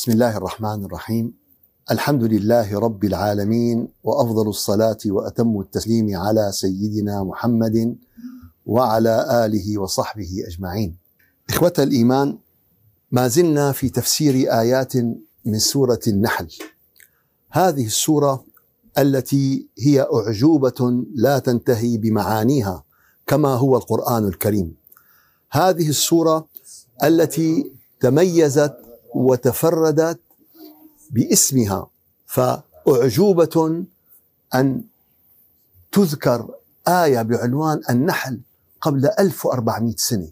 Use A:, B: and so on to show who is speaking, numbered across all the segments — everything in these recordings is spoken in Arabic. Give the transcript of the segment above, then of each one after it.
A: بسم الله الرحمن الرحيم الحمد لله رب العالمين وأفضل الصلاة وأتم التسليم على سيدنا محمد وعلى آله وصحبه أجمعين. إخوة الإيمان ما زلنا في تفسير آيات من سورة النحل. هذه السورة التي هي أعجوبة لا تنتهي بمعانيها كما هو القرآن الكريم. هذه السورة التي تميزت وتفردت باسمها فأعجوبة أن تذكر آية بعنوان النحل قبل 1400 سنة.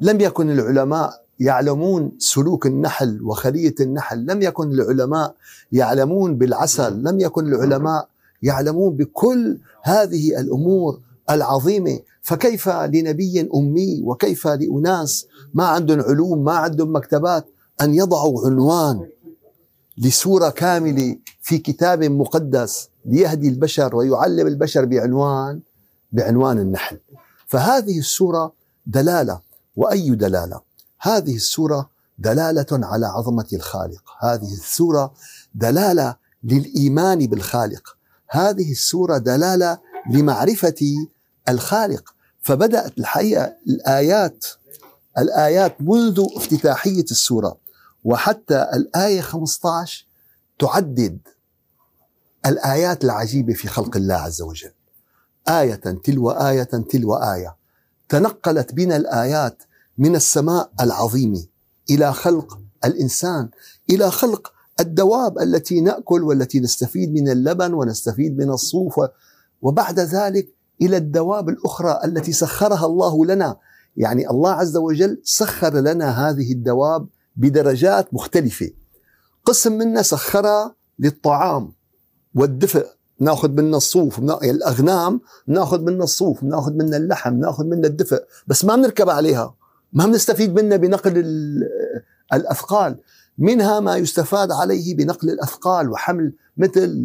A: لم يكن العلماء يعلمون سلوك النحل وخلية النحل لم يكن العلماء يعلمون بالعسل لم يكن العلماء يعلمون بكل هذه الأمور العظيمة. فكيف لنبي أمي وكيف لأناس؟ ما عندهم علوم ما عندهم مكتبات. أن يضعوا عنوان لسورة كاملة في كتاب مقدس ليهدي البشر ويعلم البشر بعنوان بعنوان النحل. فهذه السورة دلالة. وأي دلالة؟ هذه السورة دلالة على عظمة الخالق. هذه السورة دلالة للإيمان بالخالق. هذه السورة دلالة لمعرفة الخالق. فبدأت الحقيقة الآيات الآيات منذ افتتاحية السورة. وحتى الآية 15 تعدد الآيات العجيبة في خلق الله عز وجل. آية تلو آية تلو آية. تنقلت بنا الآيات من السماء العظيمة إلى خلق الإنسان إلى خلق الدواب التي نأكل والتي نستفيد من اللبن ونستفيد من الصوف وبعد ذلك إلى الدواب الأخرى التي سخرها الله لنا. يعني الله عز وجل سخر لنا هذه الدواب بدرجات مختلفة. قسم منا سخرها للطعام والدفء ناخذ منها الصوف يعني الأغنام ناخذ منها الصوف ناخذ منها اللحم ناخذ منها الدفء بس ما بنركب عليها. ما بنستفيد منها بنقل الأثقال. منها ما يستفاد عليه بنقل الأثقال وحمل مثل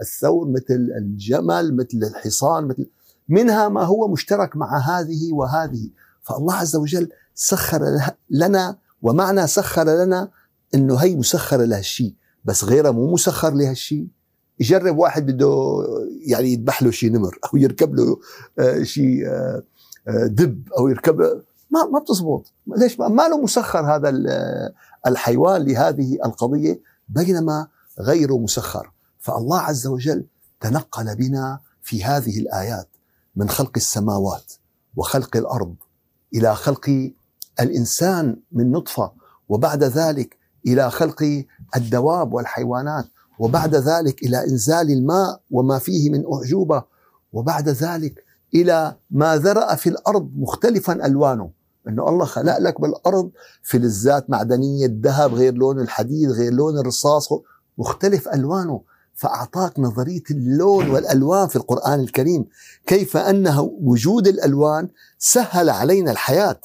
A: الثور مثل الجمل مثل الحصان مثل منها ما هو مشترك مع هذه وهذه. فالله عز وجل سخر لنا ومعنى سخر لنا إنه هي مسخرة لهالشيء بس غيرها مو مسخر لهالشيء يجرب واحد بده يعني يذبح له شيء نمر أو يركب له آه، شيء آه، آه، دب أو يركب ما ما بتزبط. ليش؟ ما له مسخر هذا الحيوان لهذه القضية بينما غير مسخر. فالله عز وجل تنقل بنا في هذه الآيات من خلق السماوات وخلق الأرض إلى خلق الإنسان من نطفة وبعد ذلك إلى خلق الدواب والحيوانات وبعد ذلك إلى إنزال الماء وما فيه من أعجوبة وبعد ذلك إلى ما ذرأ في الأرض مختلفا ألوانه. إنه الله خلق لك بالأرض فلزات معدنية الذهب غير لون الحديد غير لون الرصاص مختلف ألوانه. فأعطاك نظرية اللون والألوان في القرآن الكريم. كيف أنه وجود الألوان سهل علينا الحياة.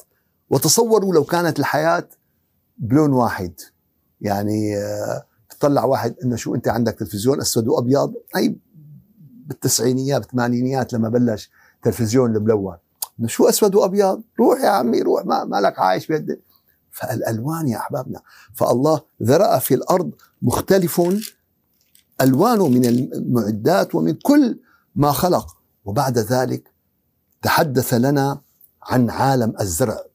A: وتصوروا لو كانت الحياة بلون واحد. يعني تطلع واحد إنه شو أنت عندك تلفزيون أسود وأبيض. هي بالتسعينيات بالثمانينيات لما بلش تلفزيون الملون. إنه شو أسود وأبيض؟ روح يا عمي روح ما مالك عايش بيد. فالألوان يا أحبابنا. فالله ذرأ في الأرض مختلف ألوانه من المعدات ومن كل ما خلق. وبعد ذلك تحدث لنا عن عالم الزرع.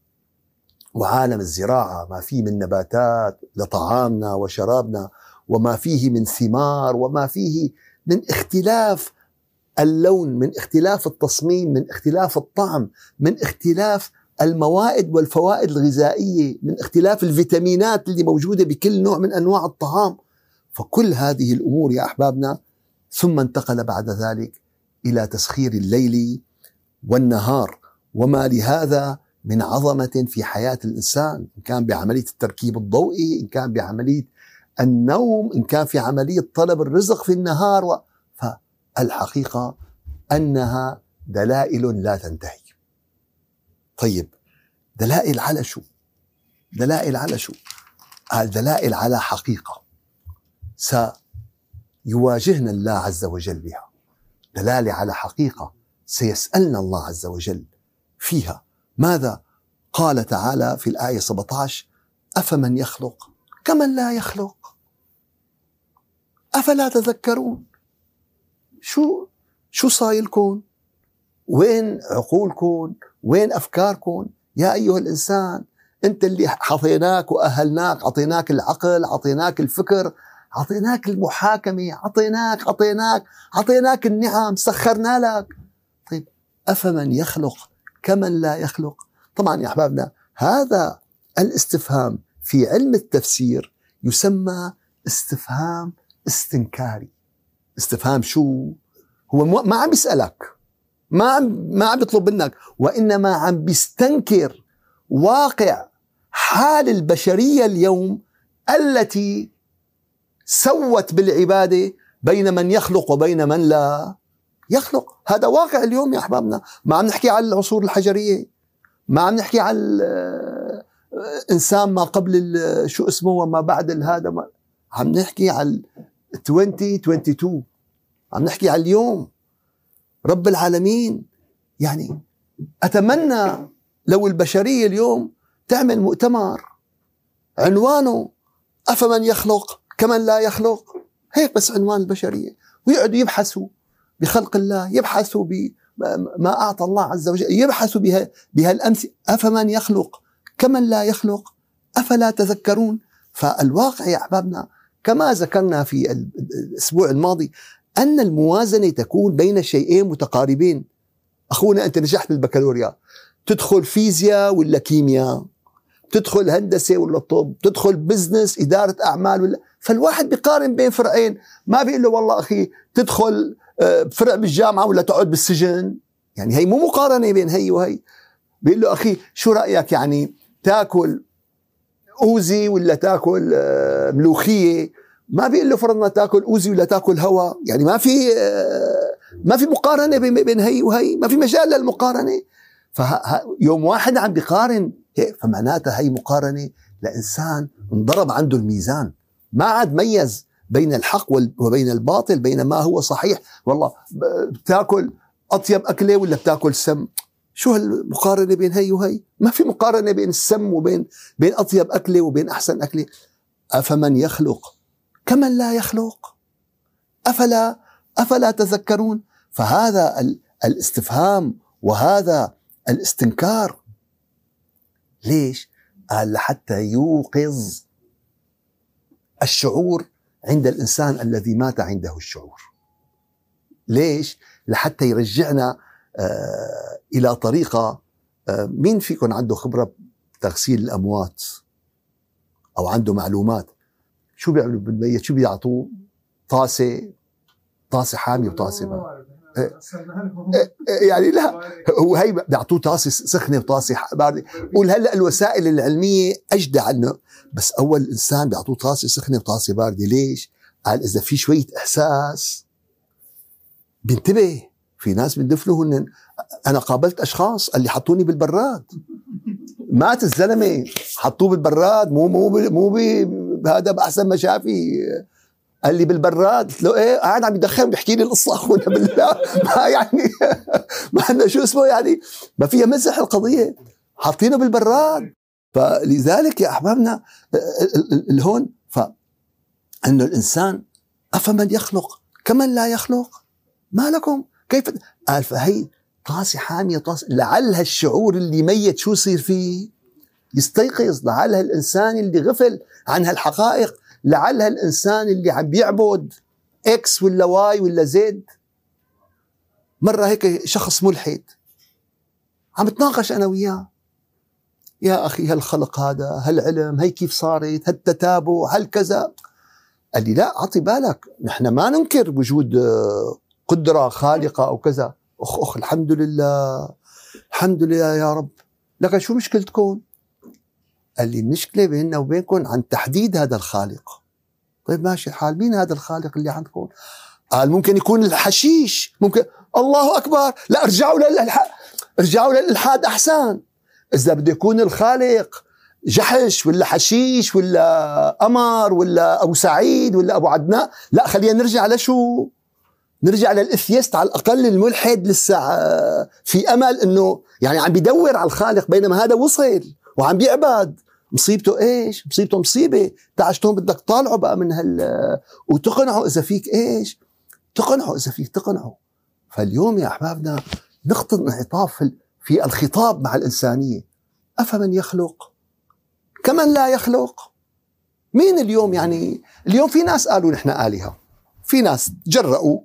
A: وعالم الزراعة ما فيه من نباتات لطعامنا وشرابنا وما فيه من ثمار وما فيه من اختلاف اللون من اختلاف التصميم من اختلاف الطعم من اختلاف الموائد والفوائد الغذائية من اختلاف الفيتامينات اللي موجودة بكل نوع من أنواع الطعام. فكل هذه الأمور يا أحبابنا ثم انتقل بعد ذلك إلى تسخير الليل والنهار. وما لهذا من عظمة في حياة الإنسان إن كان بعملية التركيب الضوئي إن كان بعملية النوم إن كان في عملية طلب الرزق في النهار و... فالحقيقة أنها دلائل لا تنتهي. طيب دلائل على شو؟ دلائل على شو؟ دلائل على حقيقة. سيواجهنا الله عز وجل بها. دلالة على حقيقة سيسألنا الله عز وجل فيها. ماذا قال تعالى في الآية 17 أفمن يخلق؟ كمن لا يخلق؟ أفلا تذكرون؟ شو شو صايلكم وين عقولكم؟ وين أفكاركم؟ يا أيها الإنسان أنت اللي حطيناك وأهلناك أعطيناك العقل أعطيناك الفكر أعطيناك المحاكمة أعطيناك أعطيناك أعطيناك النعم سخرنا لك. طيب أفمن يخلق؟ كمن لا يخلق. طبعا يا أحبابنا هذا الاستفهام في علم التفسير يسمى استفهام استنكاري. استفهام شو؟ هو ما عم بيسألك ما عم ما عم بيطلب منك وإنما عم بيستنكر واقع حال البشرية اليوم التي سوت بالعبادة بين من يخلق وبين من لا يخلق. هذا واقع اليوم يا أحبابنا. ما عم نحكي على العصور الحجرية. ما عم نحكي على الإنسان ما قبل شو اسمه وما بعد هذا عم نحكي على 2022 عم نحكي على اليوم. رب العالمين. يعني أتمنى لو البشرية اليوم تعمل مؤتمر عنوانه أفمن يخلق كمن لا يخلق. هيك بس عنوان البشرية. ويقعدوا يبحثوا. بخلق الله يبحثوا بما أعطى الله عز وجل يبحثوا بها بهالأمثلة أفمن يخلق؟ كمن لا يخلق؟ أفلا تذكرون؟ فالواقع يا أحبابنا كما ذكرنا في الأسبوع الماضي أن الموازنة تكون بين شيئين متقاربين. أخونا أنت نجحت بالبكالوريا. تدخل فيزياء ولا كيمياء؟ تدخل هندسة ولا طب؟ تدخل بزنس إدارة أعمال ولا؟ فالواحد بيقارن بين فرعين. ما بيقول له والله أخي تدخل آه، فرع بالجامعة ولا تقعد بالسجن؟ يعني هي مو مقارنة بين هي وهي. بيقول له أخي شو رأيك يعني تاكل أوزي ولا تاكل آه، ملوخية؟ ما بيقول له فرضنا تاكل أوزي ولا تاكل هواء يعني ما في ما في مقارنة بين هي وهي. ما في مجال للمقارنة. فيوم واحد عم بيقارن فمعناتها هي مقارنة لإنسان انضرب عنده الميزان. ما عاد ميز. بين الحق وبين الباطل بين ما هو صحيح. والله بتاكل أطيب أكلة ولا بتاكل سم؟ شو هالمقارنة بين هي وهي؟ ما في مقارنة بين السم وبين بين أطيب أكلة وبين أحسن أكلة. أفمن يخلق؟ كمن لا يخلق؟ أفلا أفلا تذكرون؟ فهذا الاستفهام وهذا الاستنكار. ليش؟ قال لحتى يوقظ الشعور عند الإنسان الذي مات عنده الشعور. ليش؟ لحتى يرجعنا آه إلى طريقة آه مين فيكم عنده خبرة بتغسيل الأموات؟ أو عنده معلومات شو بيعملوا بالميت شو بيعطوه طاسة طاسة حامية وطاسة. إيه، يعني لا هو هي بيعطوه طاسة سخنة وطاسة بارده قول هلأ الوسائل العلمية اجدع انه بس أول إنسان بيعطوه طاسة سخنة وطاسة باردة. ليش؟ قال إذا في شوية إحساس بينتبه. في ناس بندفنوا هن. أنا قابلت أشخاص اللي حطوني بالبراد. مات الزلمة. حطوه بالبراد. مو مو مو هذا بأحسن ما شافي قال لي بالبراد قلت له إيه؟ قاعد عم يدخن بيحكي لي القصة أخونا بالله. ما يعني ما عندنا شو اسمه يعني. ما فيها مزح القضية. حاطينه بالبراد. فلذلك يا أحبابنا الهون ف انه الانسان افمن يخلق كمن لا يخلق ما لكم كيف قال فهي طاسه حاميه طاسه لعل هالشعور اللي ميت شو يصير فيه يستيقظ لعل هالانسان اللي غفل عن هالحقائق لعل هالإنسان اللي عم بيعبد إكس ولا واي ولا زد مرة هيك شخص ملحد. عم بتناقش أنا وياه. يا أخي هالخلق هذا هالعلم هي كيف صارت هالتتابع هالكذا. قال لي لا اعطي بالك نحن ما ننكر وجود قدرة خالقة أو كذا. أخ أخ الحمد لله. الحمد لله يا رب. لكن شو مشكلتكم؟ قال لي المشكلة بيننا وبينكم عن تحديد هذا الخالق. طيب ماشي الحال مين هذا الخالق اللي عندكم؟ قال ممكن يكون الحشيش ممكن الله أكبر لا ارجعوا للإلحاد ارجعوا للإلحاد أحسن. إذا بده يكون الخالق جحش ولا حشيش ولا قمر ولا أبو سعيد ولا أبو عدنان لا خلينا نرجع لشو؟ نرجع للإثيست على الأقل الملحد لسه في أمل إنه يعني عم بيدور على الخالق بينما هذا وصل وعم بيعبد. مصيبته إيش؟ مصيبته مصيبة. شلون بدك تطالعه بقى من هال وتقنعه إذا فيك إيش؟ تقنعه إذا فيك تقنعه. فاليوم يا أحبابنا نقطه انعطاف في الخطاب مع الإنسانية. أفمن يخلق؟ كمن لا يخلق؟ مين اليوم يعني؟ اليوم في ناس قالوا نحن آلهة. في ناس جرأوا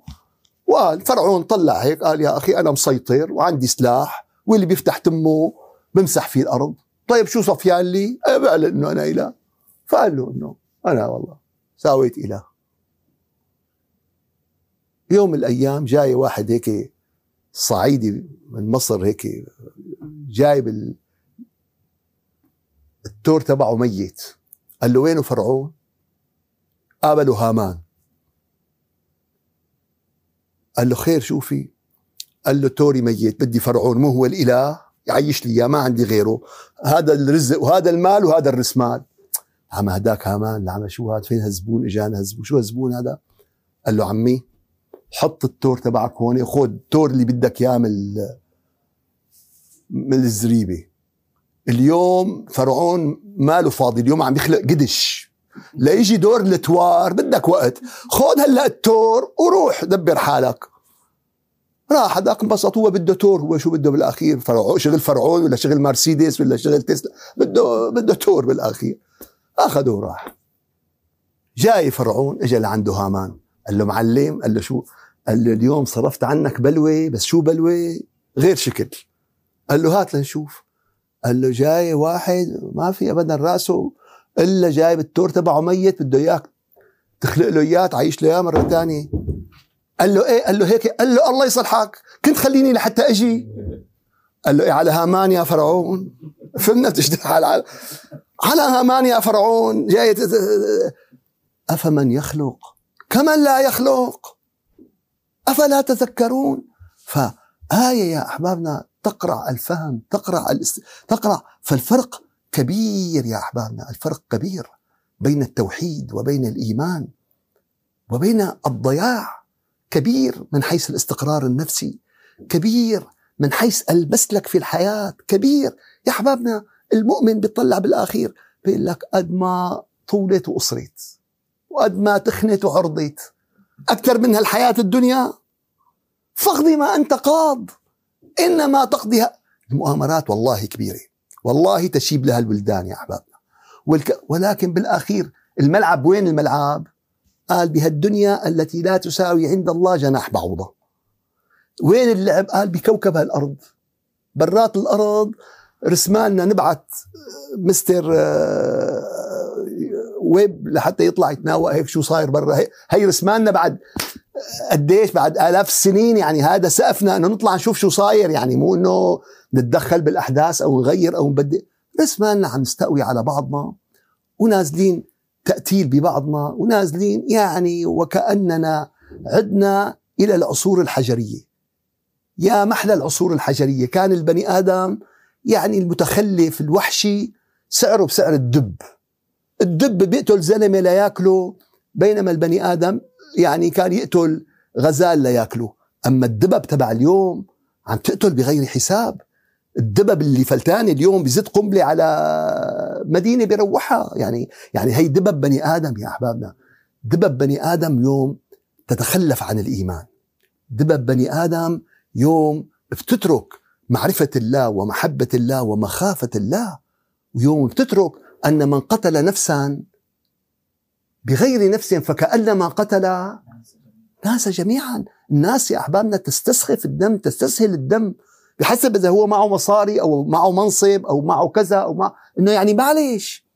A: وقال فرعون طلع هيك قال يا أخي أنا مسيطر وعندي سلاح واللي بيفتح تمه بمسح فيه الأرض. طيب شو صفيان لي؟ أنا بعلن إنه أنا إله. فقال له إنه أنا والله ساويت إله. يوم من الأيام جاي واحد هيك صعيدي من مصر هيك جايب التور تبعه ميت. قال له وينه فرعون؟ قابله هامان. قال له خير شو في؟ قال له توري ميت بدي فرعون مو هو الإله؟ يعيش لي ما عندي غيره. هذا الرزق وهذا المال وهذا الرسمال عم هداك هامان عم شو هذا فين هالزبون اجانا هالزبون شو هالزبون هذا؟ قال له عمي حط التور تبعك هون خذ التور اللي بدك إياه من من الزريبة. اليوم فرعون ماله فاضي اليوم عم يخلق قدش. ليجي دور التوار بدك وقت. خذ هلا التور وروح دبر حالك. راح هذاك انبسط هو بده تور هو شو بده بالأخير؟ فرعون شغل فرعون ولا شغل مرسيدس ولا شغل تسلا؟ بده بده تور بالأخير. أخذه وراح. جاي فرعون اجى لعنده هامان. قال له معلم قال له شو؟ قال له اليوم صرفت عنك بلوه بس شو بلوه غير شكل. قال له هات لنشوف. قال له جاي واحد ما في ابدا رأسه إلا جايب التور تبعه ميت بده إياك تخلق له إياه تعيش له إياه مرة ثانية قال له إيه؟ قال له هيك. قال له الله يصلحك. كنت خليني لحتى أجي. قال له إيه؟ على هامان يا فرعون. فهمنا تشتغل على على هامان يا فرعون. جاي أفمن يخلق؟ كمن لا يخلق؟ أفلا تذكرون؟ فآية يا أحبابنا تقرع الفهم تقرع الاست... تقرع فالفرق كبير يا أحبابنا. الفرق كبير بين التوحيد وبين الإيمان وبين الضياع. كبير من حيث الاستقرار النفسي كبير من حيث المسلك في الحياة كبير. يا احبابنا المؤمن بيطلع بالآخير بيقول لك قد ما طولت وقصرت وقد ما تخنت وعرضت أكثر من هالحياة الدنيا. فاقضي ما أنت قاض إنما تقضيها المؤامرات والله كبيرة. والله تشيب لها الولدان يا أحبابنا. والك... ولكن بالآخير الملعب وين الملعب؟ قال بهالدنيا التي لا تساوي عند الله جناح بعوضة. وين اللعب؟ قال بكوكب هالأرض. برات الأرض رسمالنا نبعث مستر آه، ويب لحتى يطلع يتناوى هيك شو صاير برا. هي رسمالنا بعد قديش؟ بعد آلاف السنين يعني هذا سقفنا. إنه نطلع نشوف شو صاير. يعني مو إنه نتدخل بالأحداث أو نغير أو نبدل. بس مالنا عم نستقوي على بعضنا ونازلين تأتيل ببعضنا ونازلين يعني وكأننا عدنا إلى العصور الحجرية. يا محلى العصور الحجرية كان البني آدم يعني المتخلف الوحشي سعره بسعر الدب. الدب بيقتل زلمة لا ياكله بينما البني آدم يعني كان يقتل غزال لياكله أما الدبب تبع اليوم عم تقتل بغير حساب. الدبب اللي فلتان اليوم بزت قنبلة على مدينة بروحها يعني يعني هي دبب بني آدم يا أحبابنا. دبب بني آدم يوم تتخلف عن الإيمان. دبب بني آدم يوم بتترك معرفة الله ومحبة الله ومخافة الله ويوم بتترك أن من قتل نفسا بغير نفس فكأنما قتل ناس جميعا. الناس يا أحبابنا تستسخف الدم تستسهل الدم. بحسب إذا هو معه مصاري أو معه منصب أو معه كذا أو مع إنه يعني معلش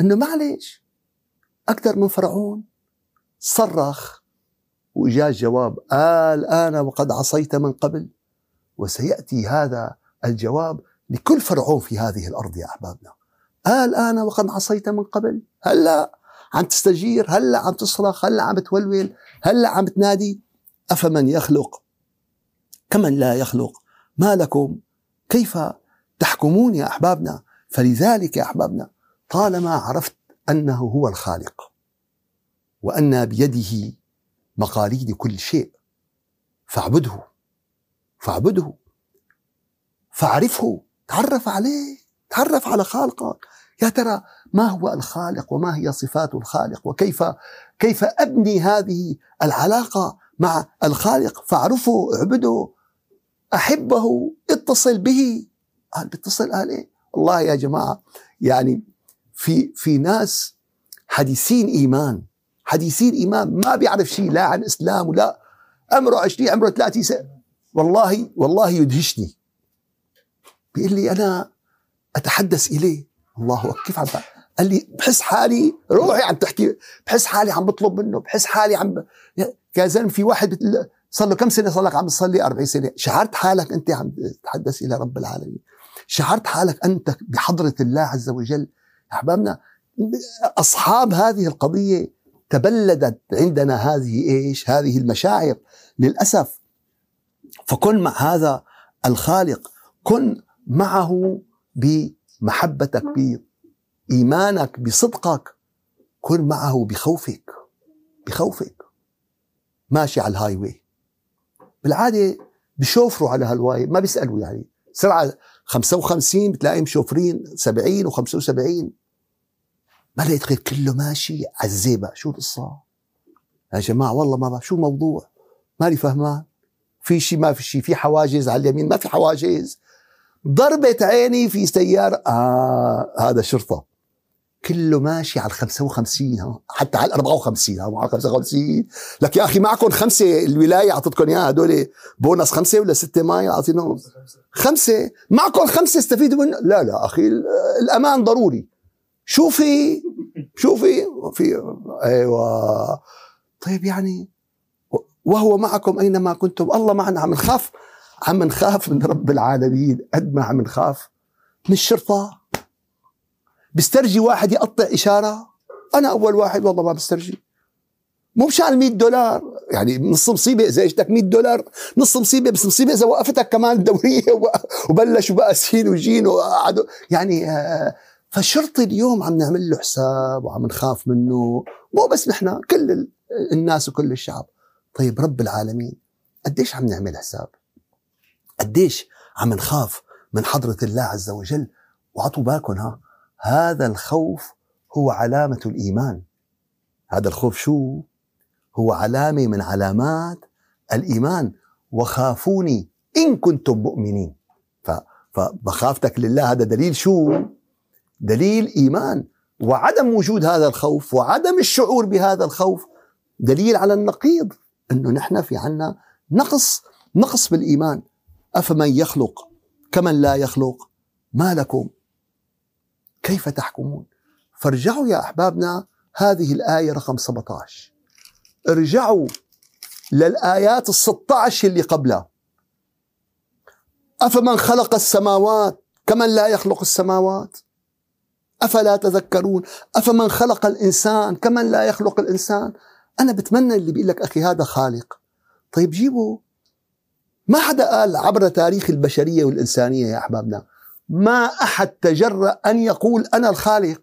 A: إنه معلش أكثر من فرعون صرخ وإجا الجواب قال أنا وقد عصيت من قبل. وسيأتي هذا الجواب لكل فرعون في هذه الأرض يا أحبابنا. قال أنا وقد عصيت من قبل. هلأ عم تستجير هلأ عم تصرخ هلأ عم تولول هلأ عم تنادي أفمن يخلق؟ كمن لا يخلق؟ ما لكم؟ كيف تحكمون يا أحبابنا؟ فلذلك يا أحبابنا طالما عرفت أنه هو الخالق وأن بيده مقاليد كل شيء فاعبده فاعبده فاعرفه تعرف عليه تعرف على خالقك يا ترى ما هو الخالق وما هي صفات الخالق؟ وكيف كيف أبني هذه العلاقة مع الخالق؟ فاعرفه اعبده أحبه اتصل به. قال بيتصل قال إيه؟ والله يا جماعة يعني في في ناس حديثين إيمان حديثين إيمان ما بيعرف شيء لا عن إسلام ولا عمره 20 عمره 30 سنة. والله والله يدهشني. بيقول لي أنا أتحدث إليه. الله اكبر كيف عم قال لي بحس حالي روحي عم تحكي بحس حالي عم بطلب منه بحس حالي عم. يا زلمه في واحد صار له كم سنة؟ صار لك عم تصلي؟ 40 سنة. شعرت حالك أنت عم تتحدث إلى رب العالمين. شعرت حالك أنت بحضرة الله عز وجل. أحبابنا أصحاب هذه القضية تبلدت عندنا هذه إيش؟ هذه المشاعر. للأسف فكن مع هذا الخالق. كن معه بمحبتك بإيمانك بصدقك. كن معه بخوفك. بخوفك. ماشي على ال highway. بالعادة بشوفروا على هال highway ما بيسألوا يعني. سرعة 55 بتلاقيهم مشوفرين 70 و75 ما لقيت غير كله ماشي على الزيبة شو القصة؟ يا جماعة والله ما بعرف شو الموضوع؟ مالي فهمان. في شيء ما في شيء في حواجز على اليمين ما في حواجز. ضربت عيني في سيارة آه هذا شرطة. كله ماشي على ال 55 ها؟ حتى على ال 54 ها؟ على 55 لك يا أخي معكم خمسة الولاية أعطتكم إياها هدول بونص خمسة ولا ستة ماي اعطيناهم خمسة. معكم خمسة استفيدوا منه؟ لا لا أخي الأمان ضروري. شو في شو في في أيوه. طيب يعني وهو معكم أينما كنتم. الله معنا عم نخاف عم نخاف من رب العالمين. قد ما عم نخاف. من الشرطة بيسترجي واحد يقطع إشارة؟ أنا أول واحد والله ما بسترجي مو مشان 100 دولار يعني نص مصيبة إذا إجتك 100 دولار نص مصيبة بس مصيبة إذا وقفتك كمان الدورية وبلشوا بقى سين وجين وقعدوا. يعني آه، فالشرطي اليوم عم نعمل له حساب وعم نخاف منه. مو بس نحن كل الناس وكل الشعب. طيب رب العالمين قديش عم نعمل حساب؟ قديش عم نخاف من حضرة الله عز وجل؟ وعطوا بالكم ها. هذا الخوف هو علامة الإيمان. هذا الخوف شو؟ هو علامة من علامات الإيمان. وخافوني إن كنتم مؤمنين. فمخافتك لله هذا دليل شو؟ دليل إيمان. وعدم وجود هذا الخوف وعدم الشعور بهذا الخوف دليل على النقيض. أنه نحن في عنا نقص نقص بالإيمان. أفمن يخلق كمن لا يخلق؟ ما لكم كيف تحكمون؟ فارجعوا يا أحبابنا هذه الآية رقم 17 ارجعوا للآيات ال 16 اللي قبلها. أفمن خلق السماوات؟ كمن لا يخلق السماوات؟ أفلا تذكرون؟ أفمن خلق الإنسان؟ كمن لا يخلق الإنسان؟ أنا بتمنى اللي بيقول لك أخي هذا خالق. طيب جيبوا ما حدا قال عبر تاريخ البشرية والإنسانية يا أحبابنا ما أحد تجرأ أن يقول أنا الخالق.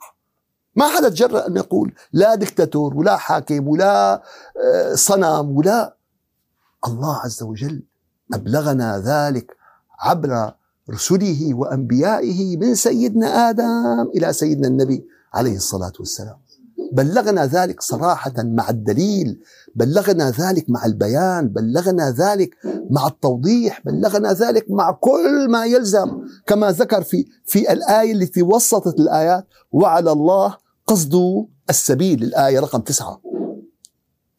A: ما حدا تجرأ أن يقول لا دكتاتور ولا حاكم ولا آه، صنم ولا. الله عز وجل أبلغنا ذلك عبر رسله وأنبيائه من سيدنا آدم إلى سيدنا النبي عليه الصلاة والسلام. بلغنا ذلك صراحة مع الدليل بلغنا ذلك مع البيان بلغنا ذلك مع التوضيح بلغنا ذلك مع كل ما يلزم كما ذكر في في الآية التي وسطت الآيات وعلى الله قصد السبيل الآية رقم تسعة.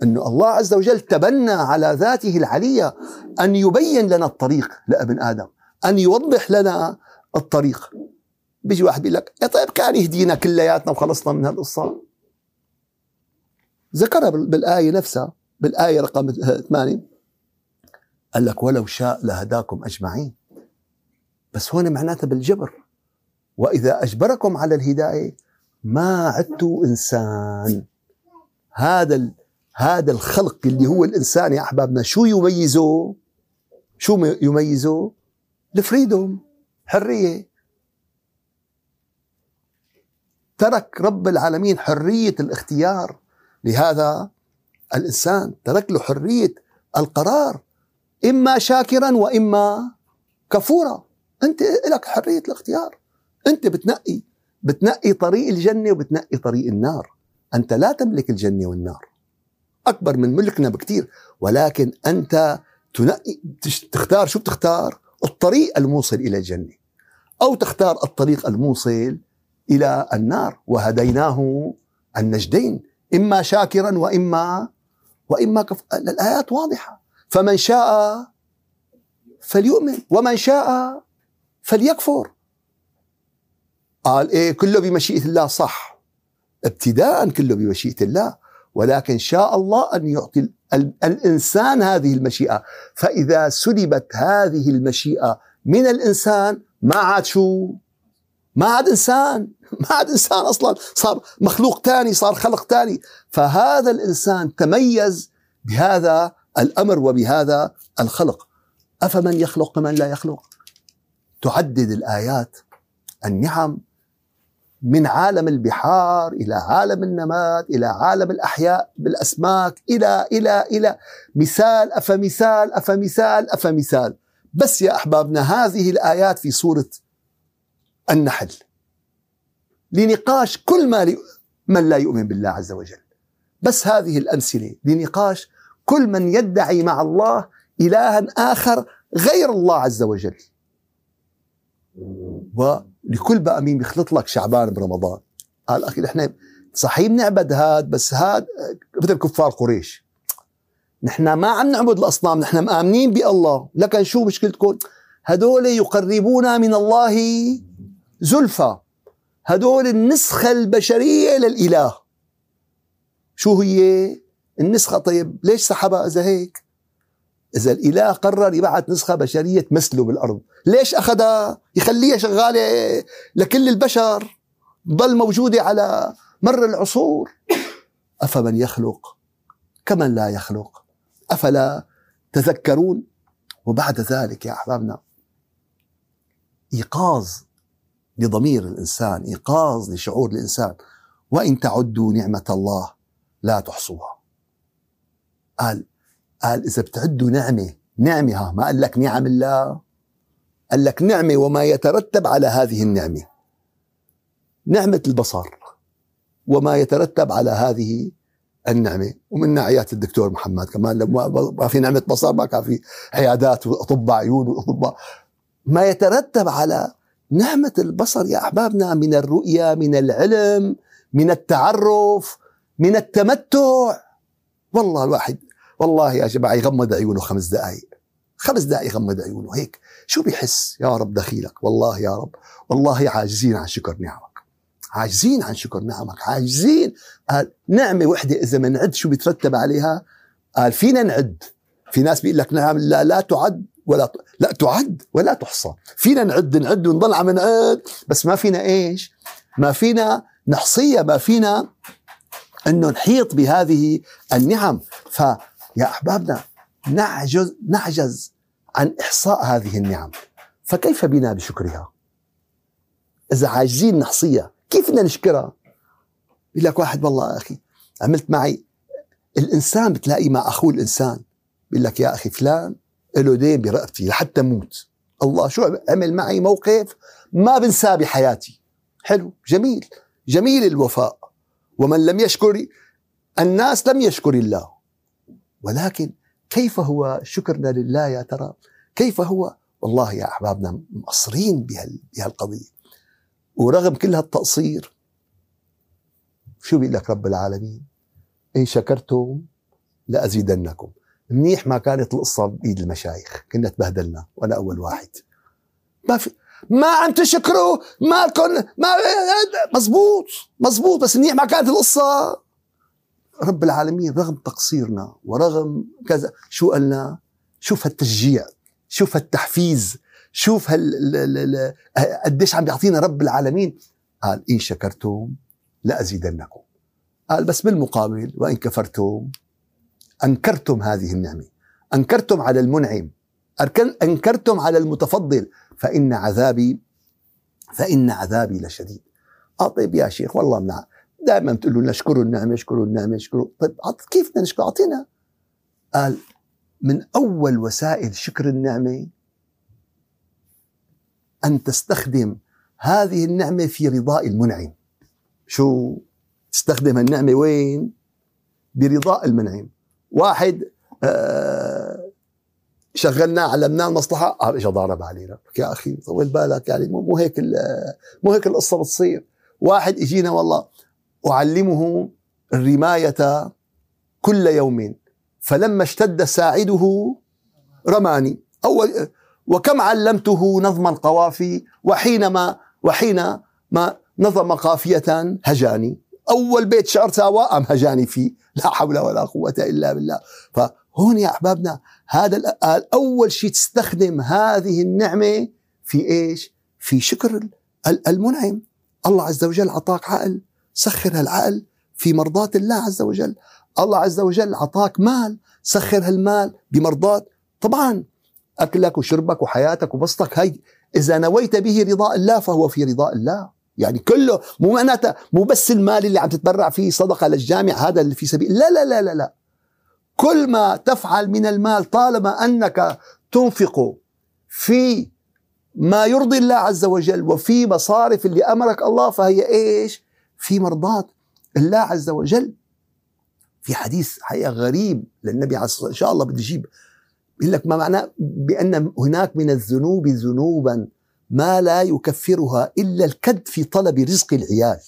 A: أن الله عز وجل تبنى على ذاته العلية أن يبين لنا الطريق لابن آدم أن يوضح لنا الطريق. بيجي واحد بيقول لك يا طيب كان يهدينا كلياتنا وخلصنا من هالقصة؟ ذكرها بالآية نفسها بالآية رقم 8 قال لك ولو شاء لهداكم أجمعين. بس هون معناتها بالجبر. وإذا أجبركم على الهداية ما عدتوا إنسان. هذا هذا الخلق اللي هو الإنسان يا أحبابنا شو يميزه؟ شو يميزه؟ الفريدوم حرية. ترك رب العالمين حرية الاختيار. لهذا الإنسان ترك له حرية القرار إما شاكرا وإما كفورا. أنت لك حرية الاختيار. أنت بتنقي بتنقي طريق الجنة وبتنقي طريق النار. أنت لا تملك الجنة والنار. أكبر من ملكنا بكثير ولكن أنت تنقي تختار شو بتختار؟ الطريق الموصل إلى الجنة. أو تختار الطريق الموصل إلى النار. وهديناه النجدين. إما شاكرا وإما وإما كف... الآيات واضحة. فمن شاء فليؤمن ومن شاء فليكفر. قال إيه كله بمشيئة الله صح. ابتداء كله بمشيئة الله ولكن شاء الله أن يعطي الإنسان هذه المشيئة. فإذا سلبت هذه المشيئة من الإنسان ما عاد شو؟ ما عاد إنسان ما عاد إنسان أصلا صار مخلوق ثاني صار خلق ثاني فهذا الإنسان تميز بهذا الأمر وبهذا الخلق. أفمن يخلق من لا يخلق؟ تعدد الآيات النعم من عالم البحار إلى عالم النماد إلى عالم الأحياء بالأسماك إلى إلى إلى. مثال أفمثال أفمثال أفمثال. بس يا أحبابنا هذه الآيات في سورة النحل لنقاش كل ما من لا يؤمن بالله عز وجل. بس هذه الأمثلة لنقاش كل من يدعي مع الله إلها آخر غير الله عز وجل. ولكل بقى مين بيخلط لك شعبان برمضان قال أخي نحن صحيح بنعبد هاد بس هاد مثل كفار قريش. نحن ما عم نعبد الأصنام نحن مآمنين بألله. لكن شو مشكلتكم؟ هدول يقربونا من الله زلفى. هدول النسخة البشرية للإله. شو هي؟ النسخة. طيب ليش سحبها إذا هيك؟ إذا الإله قرر يبعث نسخة بشرية تمثله بالأرض. ليش أخذها؟ يخليها شغالة لكل البشر. ضل موجودة على مر العصور. أفمن يخلق؟ كمن لا يخلق؟ أفلا تذكرون؟ وبعد ذلك يا أحبابنا إيقاظ لضمير الإنسان إيقاظ لشعور الإنسان. وإن تعدوا نعمة الله لا تحصوها. قال قال إذا بتعدوا نعمة نعمة ها ما قال لك نعم الله؟ قال لك نعمة وما يترتب على هذه النعمة. نعمة البصر وما يترتب على هذه النعمة. ومن عيادة الدكتور محمد كمان لما ما في نعمة بصر ما كان في عيادات وأطباء عيون وأطباء. ما يترتب على نعمة البصر يا أحبابنا من الرؤية من العلم من التعرف من التمتع. والله الواحد والله يا جماعة يغمض عيونه خمس دقائق خمس دقائق يغمض عيونه. هيك شو بيحس؟ يا رب دخيلك. والله يا رب والله عاجزين عن شكر نعمك. عاجزين عن شكر نعمك. عاجزين. قال نعمة وحدة إذا منعد شو بيترتب عليها؟ قال فينا نعد. في ناس بيقول لك نعم لا لا تعد. ولا. لا تعد ولا تحصى. فينا نعد نعد ونضل عم نعد بس ما فينا إيش؟ ما فينا نحصيها ما فينا إنه نحيط بهذه النعم. فيا أحبابنا نعجز نعجز عن إحصاء هذه النعم. فكيف بنا بشكرها؟ إذا عاجزين نحصيها كيف بدنا نشكرها؟ يقول لك واحد والله أخي عملت معي الإنسان بتلاقي مع أخوه الإنسان. بيقول لك يا أخي فلان له دين برقبتي لحتى موت الله شو عمل معي موقف ما بنساه بحياتي. حلو جميل جميل الوفاء. ومن لم يشكر الناس لم يشكر الله. ولكن كيف هو شكرنا لله يا ترى؟ كيف هو؟ والله يا أحبابنا مقصرين بهالقضية. ورغم كل هالتقصير شو بيقول لك رب العالمين؟ إن شكرتم لأزيدنكم. منيح ما كانت القصة بإيد المشايخ كنا تبهدلنا وأنا أول واحد. ما في ما عم تشكروا مالكم ما مزبوط مزبوط بس منيح ما كانت القصة رب العالمين رغم تقصيرنا ورغم كذا شو قالنا شوف هالتشجيع شوف هالتحفيز شوف هال قديش عم بيعطينا رب العالمين. قال إن شكرتم لأزيدنكم. قال بس بالمقابل وإن كفرتم أنكرتم هذه النعمة. أنكرتم على المنعم. أنكرتم على المتفضل. فإن عذابي فإن عذابي لشديد. آه طيب يا شيخ والله منع دائما تقول له نشكروا النعمة اشكروا النعمة اشكروا طيب كيف بدنا نشكر؟ أعطينا. قال من أول وسائل شكر النعمة أن تستخدم هذه النعمة في رضاء المنعم. شو؟ تستخدم النعمة وين؟ برضاء المنعم. واحد آه شغلناه علمناه المصلحة. قال اجى ضارب علينا؟ يا أخي طول بالك يعني مو هيك مو هيك القصة بتصير. واحد اجينا والله أعلمه الرماية كل يوم فلما اشتد ساعده رماني. أول وكم علمته نظم القوافي وحينما وحين ما نظم قافية هجاني. أول بيت شعر سوا أم هجاني فيه؟ لا حول ولا قوة إلا بالله. فهون يا أحبابنا هذا أول شيء تستخدم هذه النعمة في إيش؟ في شكر المنعم. الله عز وجل أعطاك عقل سخر هالعقل في مرضاة الله عز وجل. الله عز وجل أعطاك مال سخر هالمال بمرضاة. طبعا أكلك وشربك وحياتك وبسطك هي إذا نويت به رضاء الله فهو في رضاء الله. يعني كله مو معناته مو بس المال اللي عم تتبرع فيه صدقة للجامع هذا اللي في سبيل لا لا لا لا كل ما تفعل من المال طالما أنك تنفق في ما يرضي الله عز وجل وفي مصارف اللي أمرك الله فهي إيش؟ في مرضاة الله عز وجل. في حديث حقيقة غريب للنبي عليه الصلاة إن شاء الله بدي يقول لك ما معناه بأن هناك من الذنوب ذنوبا. ما لا يكفرها إلا الكد في طلب رزق العيال.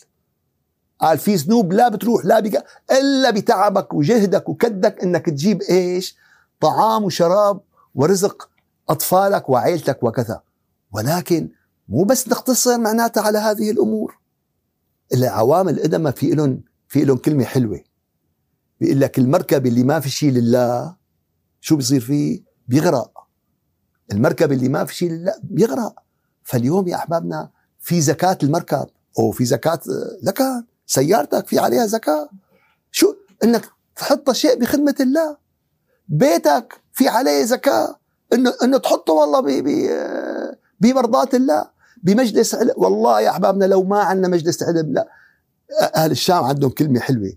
A: قال في ذنوب لا بتروح لا بك إلا بتعبك وجهدك وكدك إنك تجيب إيش؟ طعام وشراب ورزق أطفالك وعائلتك وكذا. ولكن مو بس نقتصر معناتها على هذه الأمور. العوامل القدمة في لهم في لهم كلمة حلوة. بيقول لك المركب اللي ما في شيء لله شو بيصير فيه؟ بيغرق. المركب اللي ما في شيء لله بيغرق. فاليوم يا أحبابنا في زكاة المركب أو في زكاة لك سيارتك في عليها زكاة. شو؟ إنك تحط شيء بخدمة الله. بيتك في عليه زكاة. إنه إنه تحطه والله بمرضاة الله بمجلس علم. والله يا أحبابنا لو ما عندنا مجلس علم لا. أهل الشام عندهم كلمة حلوة.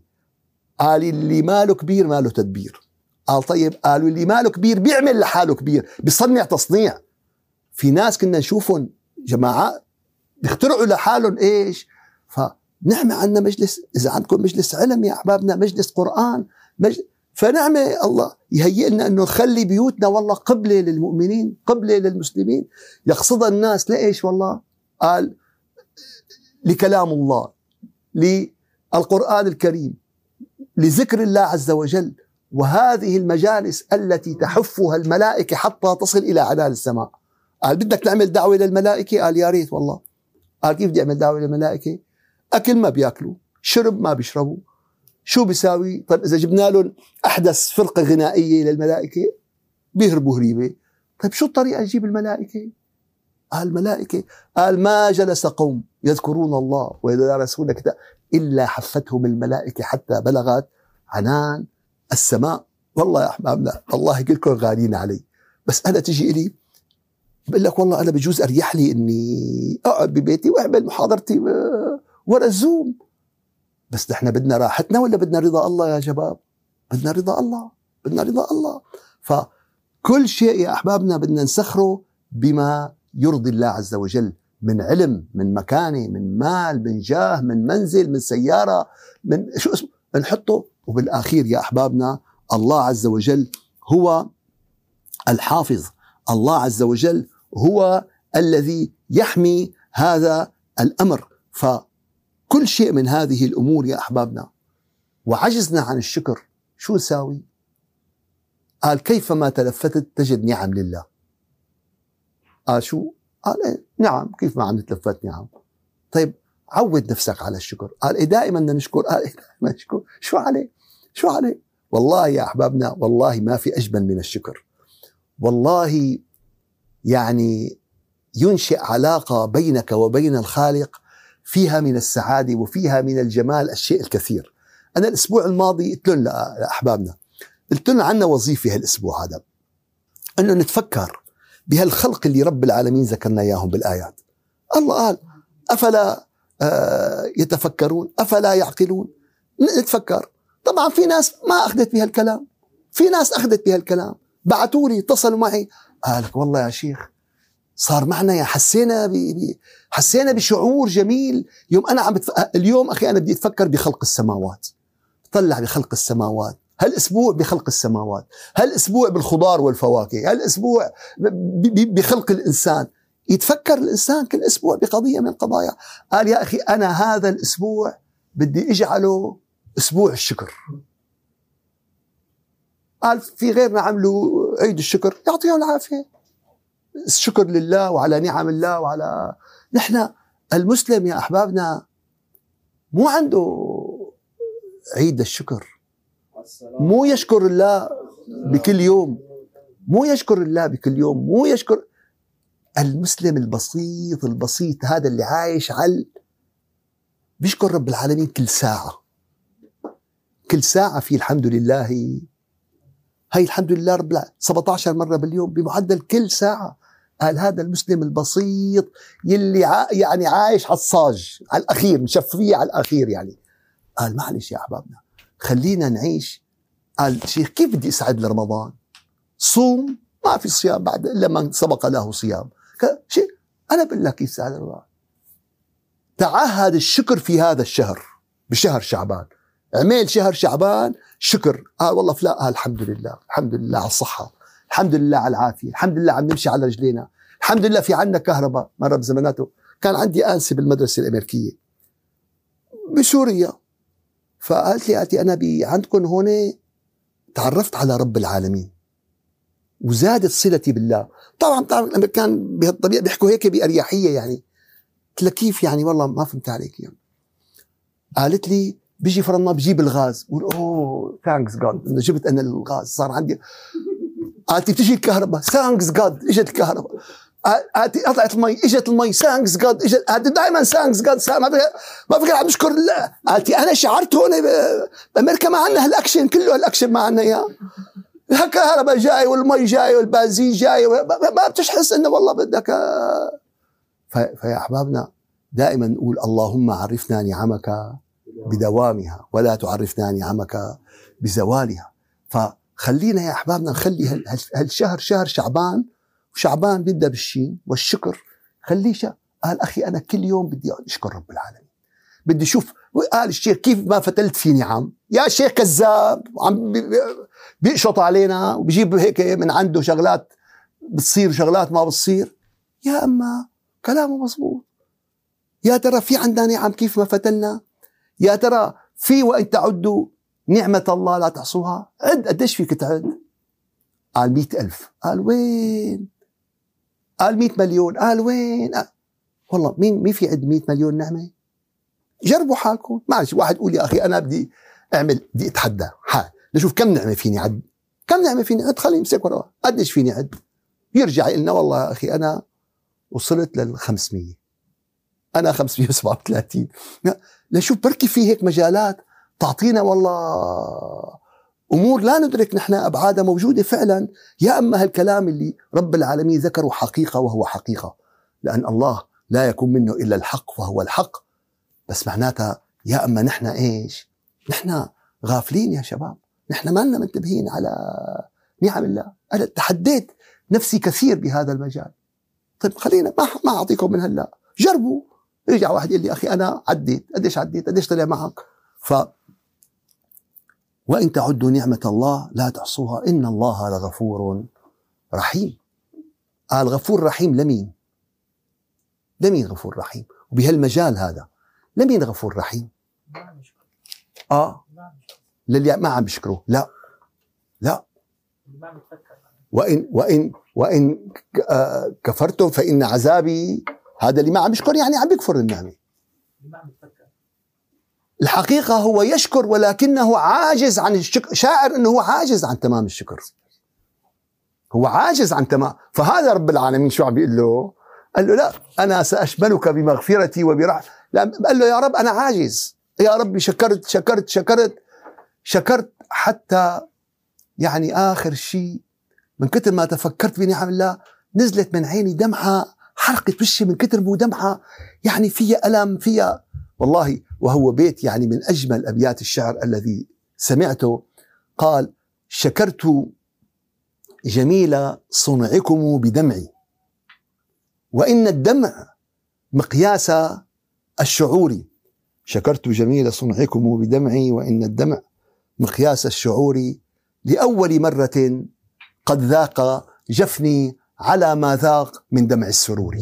A: قال اللي ماله كبير ماله تدبير. قال طيب قالوا اللي ماله كبير بيعمل لحاله كبير بيصنع تصنيع. في ناس كنا نشوفهم جماعات بيخترعوا لحالهم إيش؟ فنعمة عندنا مجلس إذا عندكم مجلس علم يا أحبابنا مجلس قرآن مجلس فنعمة الله يهيئ لنا أنه نخلي بيوتنا والله قبلة للمؤمنين قبلة للمسلمين. يقصدها الناس لإيش والله؟ قال لكلام الله للقرآن الكريم لذكر الله عز وجل. وهذه المجالس التي تحفها الملائكة حتى تصل إلى عنان السماء. قال بدك تعمل دعوة للملائكة؟ قال يا ريت والله. قال كيف بدي أعمل دعوة للملائكة؟ أكل ما بيأكلوا شرب ما بيشربوا. شو بيساوي؟ طيب إذا جبنا لهم أحدث فرقة غنائية للملائكة بيهربوا هريبة. طيب شو الطريقة نجيب الملائكة؟ قال الملائكة قال ما جلس قوم يذكرون الله ويدرسون كتاب إلا حفتهم الملائكة حتى بلغت عنان السماء. والله يا أحبابنا الله كلكم غاليين علي. بس أنا تجي إلي بقول لك والله أنا بجوز أريح لي إني أقعد ببيتي وأعمل محاضرتي ورا الزوم بس نحن بدنا راحتنا ولا بدنا رضا الله يا شباب؟ بدنا رضا الله بدنا رضا الله. فكل شيء يا أحبابنا بدنا نسخره بما يرضي الله عز وجل من علم من مكانة من مال من جاه من منزل من سيارة من شو اسمه نحطه. وبالأخير يا أحبابنا الله عز وجل هو الحافظ. الله عز وجل هو الذي يحمي هذا الأمر. فكل شيء من هذه الأمور يا أحبابنا وعجزنا عن الشكر. شو نساوي؟ قال كيفما تلفتت تجد نعم لله. قال شو؟ قال إيه نعم كيف ما عم نتلفت نعم. طيب عود نفسك على الشكر. قال إيه دائما بدنا نشكر. قال إيه دائما نشكر. شو عليه؟ شو عليه؟ والله يا أحبابنا والله ما في أجمل من الشكر. والله يعني ينشئ علاقة بينك وبين الخالق فيها من السعادة وفيها من الجمال الشيء الكثير. أنا الأسبوع الماضي قلت لهم لأحبابنا قلت لهم عنا وظيفة هالأسبوع هذا أنه نتفكر بهالخلق اللي رب العالمين ذكرنا إياهم بالآيات. الله قال أفلا آه، يتفكرون؟ أفلا يعقلون؟ نتفكر. طبعا في ناس ما أخذت بهالكلام في ناس أخذت بهالكلام. بعثوا لي اتصلوا معي. قال لك والله يا شيخ صار معنا يا حسينا ب... ب... حسينا بشعور جميل. يوم أنا عم بتف... اليوم أخي أنا بدي أتفكر بخلق السماوات. طلع بخلق السماوات. هالأسبوع بخلق السماوات. هالأسبوع بالخضار والفواكه. هالأسبوع بخلق الإنسان. يتفكر الإنسان كل أسبوع بقضية من القضايا قال يا أخي أنا هذا الأسبوع بدي أجعله أسبوع الشكر. قال في غيرنا عملوا عيد الشكر يعطيهم العافية. الشكر لله وعلى نعم الله وعلى نحن المسلم يا أحبابنا مو عنده عيد الشكر. مو يشكر الله بكل يوم. مو يشكر الله بكل يوم. مو يشكر المسلم البسيط البسيط هذا اللي عايش على بيشكر رب العالمين كل ساعة. كل ساعة في الحمد لله هي الحمد لله رب العالمين 17 مرة باليوم بمعدل كل ساعة. قال هذا المسلم البسيط يلي ع... يعني عايش على الصاج على الأخير مشفية على الأخير يعني. قال معلش يا أحبابنا خلينا نعيش. قال شيخ كيف بدي أسعد لرمضان؟ صوم ما في صيام بعد إلا من سبق له صيام. شيء أنا بقول لك كيف سعد رمضان تعهد الشكر في هذا الشهر بشهر شعبان. عمل شهر شعبان شكر. قال والله فلان قال الحمد لله الحمد لله على الصحة الحمد لله على العافية الحمد لله عم نمشي على رجلينا الحمد لله في عنا كهرباء مرة بزماناته كان عندي أنسة بالمدرسة الأمريكية بسوريا فقالت لي قالت لي بي عندكم هون تعرفت على رب العالمين وزادت صلتي بالله. طبعا بتعرف الأمريكان بهالطريقه بيحكوا هيك بأريحية يعني. قلت لها كيف يعني؟ والله ما فهمت عليك يعني. قالت لي بيجي فرضنا بجيب الغاز. بقول oh thanks God انه جبت أنا الغاز صار عندي قالت لي بتجي الكهرباء thanks God إجت الكهرباء. طلعت المي إجت المي thanks God إجت دائما thanks God ما فكر ما فكر عم نشكر الله قالت أنا شعرت هون بأمريكا ما عندنا هالأكشن كله هالأكشن ما عندنا إياه. الكهرباء جاي والمي جاي والبنزين جاي ما بتحس إنه والله بدك فيا أحبابنا دائما نقول اللهم عرفنا نعمك. بدوامها ولا تعرفنا نعمك بزوالها. فخلينا يا أحبابنا نخلي هالشهر شهر شعبان شعبان بيبدأ بالشين والشكر. خليه. قال أخي أنا كل يوم بدي أشكر رب العالمين. بدي أشوف قال الشيخ كيف ما فتلت في نعم يا شيخ كذاب عم بيقشط علينا وبجيب هيك من عنده شغلات بتصير شغلات ما بتصير. يا أما كلامه مزبوط يا ترى في عندنا نعم كيف ما فتلنا؟ يا ترى في وان تعدوا نعمة الله لا تحصوها؟ عد قديش فيك تعد؟ قال مئة ألف. قال وين؟ قال 100 مليون. قال وين؟ قال والله مين مين في عد 100 مليون نعمة؟ جربوا حالكم. معلش واحد يقول يا أخي أنا بدي أعمل بدي أتحدى. حال. نشوف كم نعمة فيني عد. كم نعمة فيني عد؟ خليني أمسك ورقه قديش فيني عد؟ يرجع لنا والله يا أخي أنا وصلت لل 500 أنا 537 لشوف بركي في هيك مجالات تعطينا والله أمور لا ندرك نحن أبعادها موجودة فعلا. يا أما هالكلام اللي رب العالمين ذكره حقيقة وهو حقيقة لأن الله لا يكون منه إلا الحق وهو الحق. بس معناتها يا أما نحن إيش؟ نحن غافلين يا شباب. نحن ما لنا منتبهين على نعم الله. أنا تحديت نفسي كثير بهذا المجال. طيب خلينا ما ما أعطيكم من هلأ. جربوا. يرجع واحد يقول لي أخي أنا عديت قديش عديت قديش طلع معك؟ ف وإن تعدوا نعمة الله لا تحصوها. إن الله لغفور رحيم. قال غفور رحيم لمين؟ لمين غفور رحيم؟ وبهالمجال هذا لمين غفور رحيم؟ آه. للي ما عم بيشكروه. لا. لا. وإن وإن وإن آه، كفرتم فإن عذابي هذا اللي ما عم بيشكر يعني عم بيكفر النعمة الحقيقة هو يشكر ولكنه عاجز عن الشكر شاعر أنه هو عاجز عن تمام الشكر. هو عاجز عن تمام فهذا رب العالمين شو عم بيقول له؟ قال له لا أنا سأشملك بمغفرتي وبرحمة لا قال له يا رب أنا عاجز. يا ربي شكرت شكرت شكرت شكرت حتى يعني آخر شيء من كثر ما تفكرت بنعم الله نزلت من عيني دمعة حرقت وشي من كثر مو دمعة. يعني فيها ألم فيها والله. وهو بيت يعني من أجمل أبيات الشعر الذي سمعته. قال شكرت جميل صنعكم بدمعي. وإن الدمع مقياس الشعور. شكرت جميل صنعكم بدمعي. وإن الدمع مقياس الشعور. لأول مرة قد ذاق جفني على ما ذاق من دمع السرور.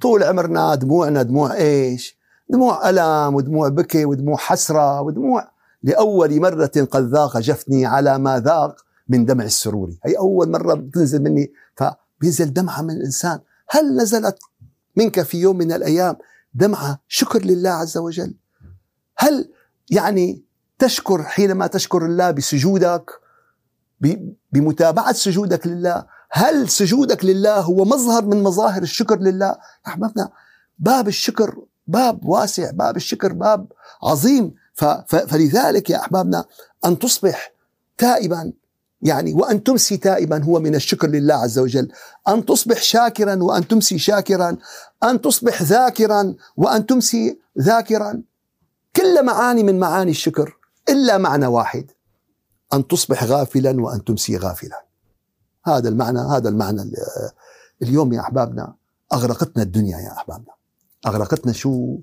A: طول عمرنا دموعنا دموع إيش؟ دموع ألم ودموع بكي ودموع حسرة ودموع لأول مرة قد ذاق جفني على ما ذاق من دمع السرور. هي أول مرة بتنزل مني فبينزل دمعة من الإنسان. هل نزلت منك في يوم من الأيام دمعة؟ شكر لله عز وجل. هل يعني تشكر حينما تشكر الله بسجودك؟ بمتابعة سجودك لله؟ هل سجودك لله هو مظهر من مظاهر الشكر لله؟ يا أحبابنا باب الشكر باب واسع باب الشكر باب عظيم. فلذلك يا أحبابنا أن تصبح تائبا يعني وأن تمسي تائبا هو من الشكر لله عز وجل. أن تصبح شاكرا وأن تمسي شاكرا. أن تصبح ذاكرا وأن تمسي ذاكرا. كل معاني من معاني الشكر إلا معنى واحد أن تصبح غافلا وأن تمسي غافلا. هذا المعنى هذا المعنى اليوم يا أحبابنا أغرقتنا الدنيا يا أحبابنا. أغرقتنا شو؟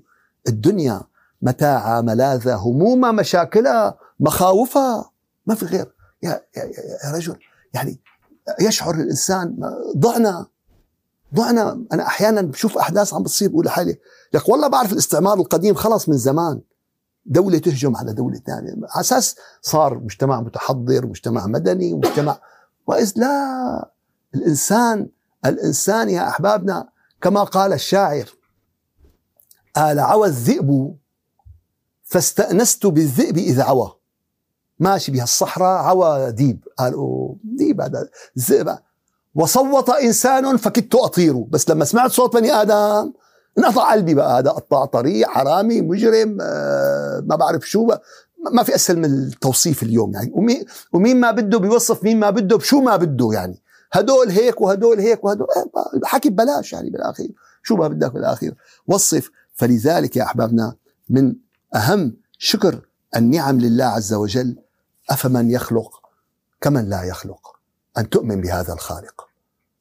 A: الدنيا متاعها ملاذها همومها مشاكلها مخاوفها ما في غير. يا, يا, يا رجل يعني يشعر الإنسان ضعنا. ضعنا. أنا أحيانا بشوف أحداث عم بتصير بقول لحالي لك والله بعرف الاستعمار القديم خلص من زمان. دولة تهجم على دولة ثانية على أساس صار مجتمع متحضر مجتمع مدني مجتمع وإذ لا الإنسان الإنسان يا أحبابنا كما قال الشاعر آل عوى الذئب فاستأنست بالذئب إذ عوى. ماشي بهالصحراء عوى ديب. قال ديب هذا الذئب. وصوت إنسان فكدت أطير. بس لما سمعت صوت بني آدم انقطع قلبي بقى. هذا قطاع طريق حرامي مجرم آه ما بعرف شو بقى. ما في أسهل من التوصيف اليوم يعني. ومين ومين ما بده بيوصف مين ما بده بشو ما بده يعني. هدول هيك وهدول هيك وهدول آه، حكي ببلاش يعني بالاخير شو ما بدك بالاخير وصف. فلذلك يا أحبابنا من أهم شكر النعم لله عز وجل أفمن يخلق كمن لا يخلق. أن تؤمن بهذا الخالق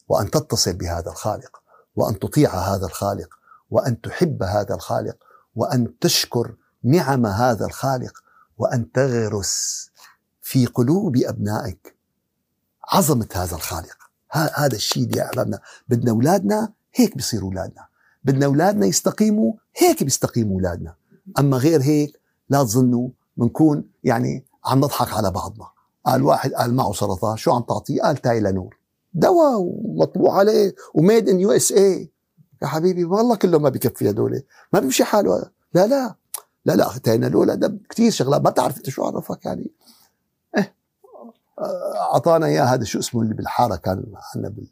A: وأن تتصل بهذا الخالق وأن تطيع هذا الخالق وأن تحب هذا الخالق وأن تشكر نعم هذا الخالق وأن تغرس في قلوب أبنائك. عظمة هذا الخالق. هذا الشيء يا احبابنا بدنا أولادنا هيك بيصيروا أولادنا. بدنا أولادنا يستقيموا هيك بيستقيموا أولادنا. أما غير هيك لا تظنوا بنكون يعني عم نضحك على بعضنا. قال واحد قال معه سرطان شو عم تعطيه قال Tylenol دواء ومطبوع عليه و made in USA يا حبيبي والله كله ما بكفي هدول. ما بيمشي حاله. لا لا. لا لا تايلانور ده كثير شغلات. ما تعرف أنت شو عرفك يعني؟ إيه أعطانا اياه هذا شو اسمه اللي بالحارة كان عندنا بال...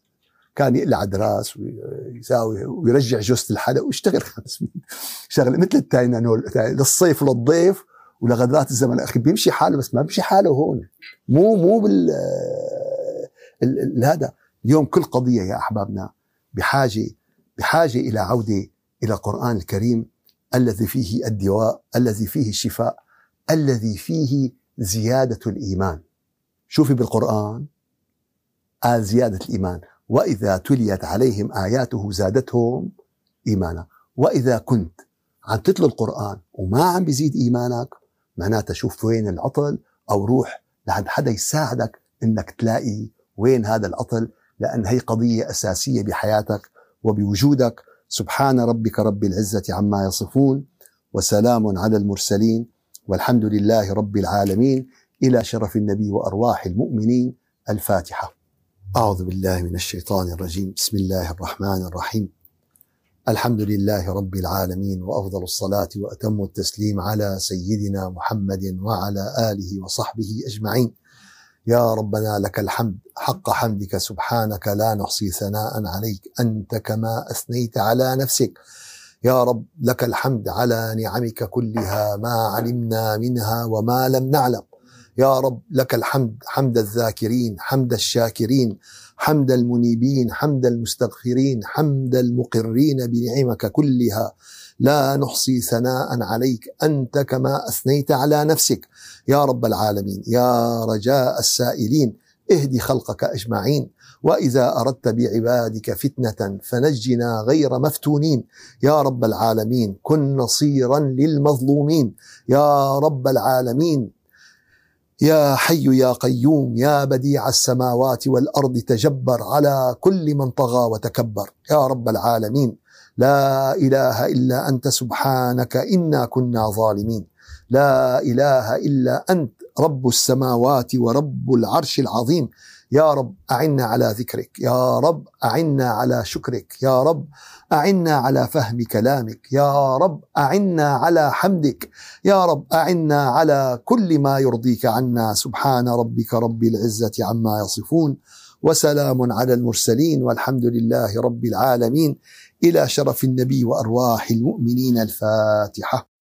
A: كان يقلع دراس ويساوي ويرجع جوزة الحلق ويشتغل خمس شغلة مثل التاينانول للصيف وللضيف ولغدرات الزمن الأخير. بيمشي حاله بس ما بيمشي حاله هون. مو مو بال هذا اليوم كل قضية يا أحبابنا بحاجة بحاجة إلى عودة إلى القرآن الكريم. الذي فيه الدواء الذي فيه الشفاء الذي فيه زيادة الإيمان. شوفي بالقرآن. قال زيادة الإيمان. وإذا تليت عليهم آياته زادتهم إيمانا. وإذا كنت عم تتلو القرآن وما عم بيزيد إيمانك معناتها شوف وين العطل أو روح لعند حدا يساعدك إنك تلاقي وين هذا العطل لأن هي قضية أساسية بحياتك وبوجودك سبحان ربك رب العزة عما يصفون وسلام على المرسلين والحمد لله رب العالمين. إلى شرف النبي وأرواح المؤمنين. الفاتحة. أعوذ بالله من الشيطان الرجيم. بسم الله الرحمن الرحيم. الحمد لله رب العالمين وأفضل الصلاة وأتم التسليم على سيدنا محمد وعلى آله وصحبه أجمعين. يا ربنا لك الحمد حق حمدك سبحانك لا نحصي ثناء عليك أنت كما أثنيت على نفسك. يا رب لك الحمد على نعمك كلها ما علمنا منها وما لم نعلم. يا رب لك الحمد حمد الذاكرين حمد الشاكرين حمد المنيبين حمد المستغفرين حمد المقرين بنعمك كلها. لا نحصي ثناء عليك أنت كما أثنيت على نفسك. يا رب العالمين يا رجاء السائلين اهدي خلقك أجمعين. وإذا أردت بعبادك فتنة فنجنا غير مفتونين. يا رب العالمين كن نصيرا للمظلومين. يا رب العالمين يا حي يا قيوم يا بديع السماوات والأرض تجبر على كل من طغى وتكبر. يا رب العالمين لا إله إلا أنت سبحانك إنا كنا ظالمين. لا إله إلا أنت رب السماوات ورب العرش العظيم. يا رب أعنا على ذكرك يا رب أعنا على شكرك يا رب أعنا على فهم كلامك يا رب أعنا على حمدك يا رب أعنا على كل ما يرضيك عنا. سبحان ربك رب العزة عما يصفون وسلام على المرسلين والحمد لله رب العالمين. إلى شرف النبي وأرواح المؤمنين الفاتحة.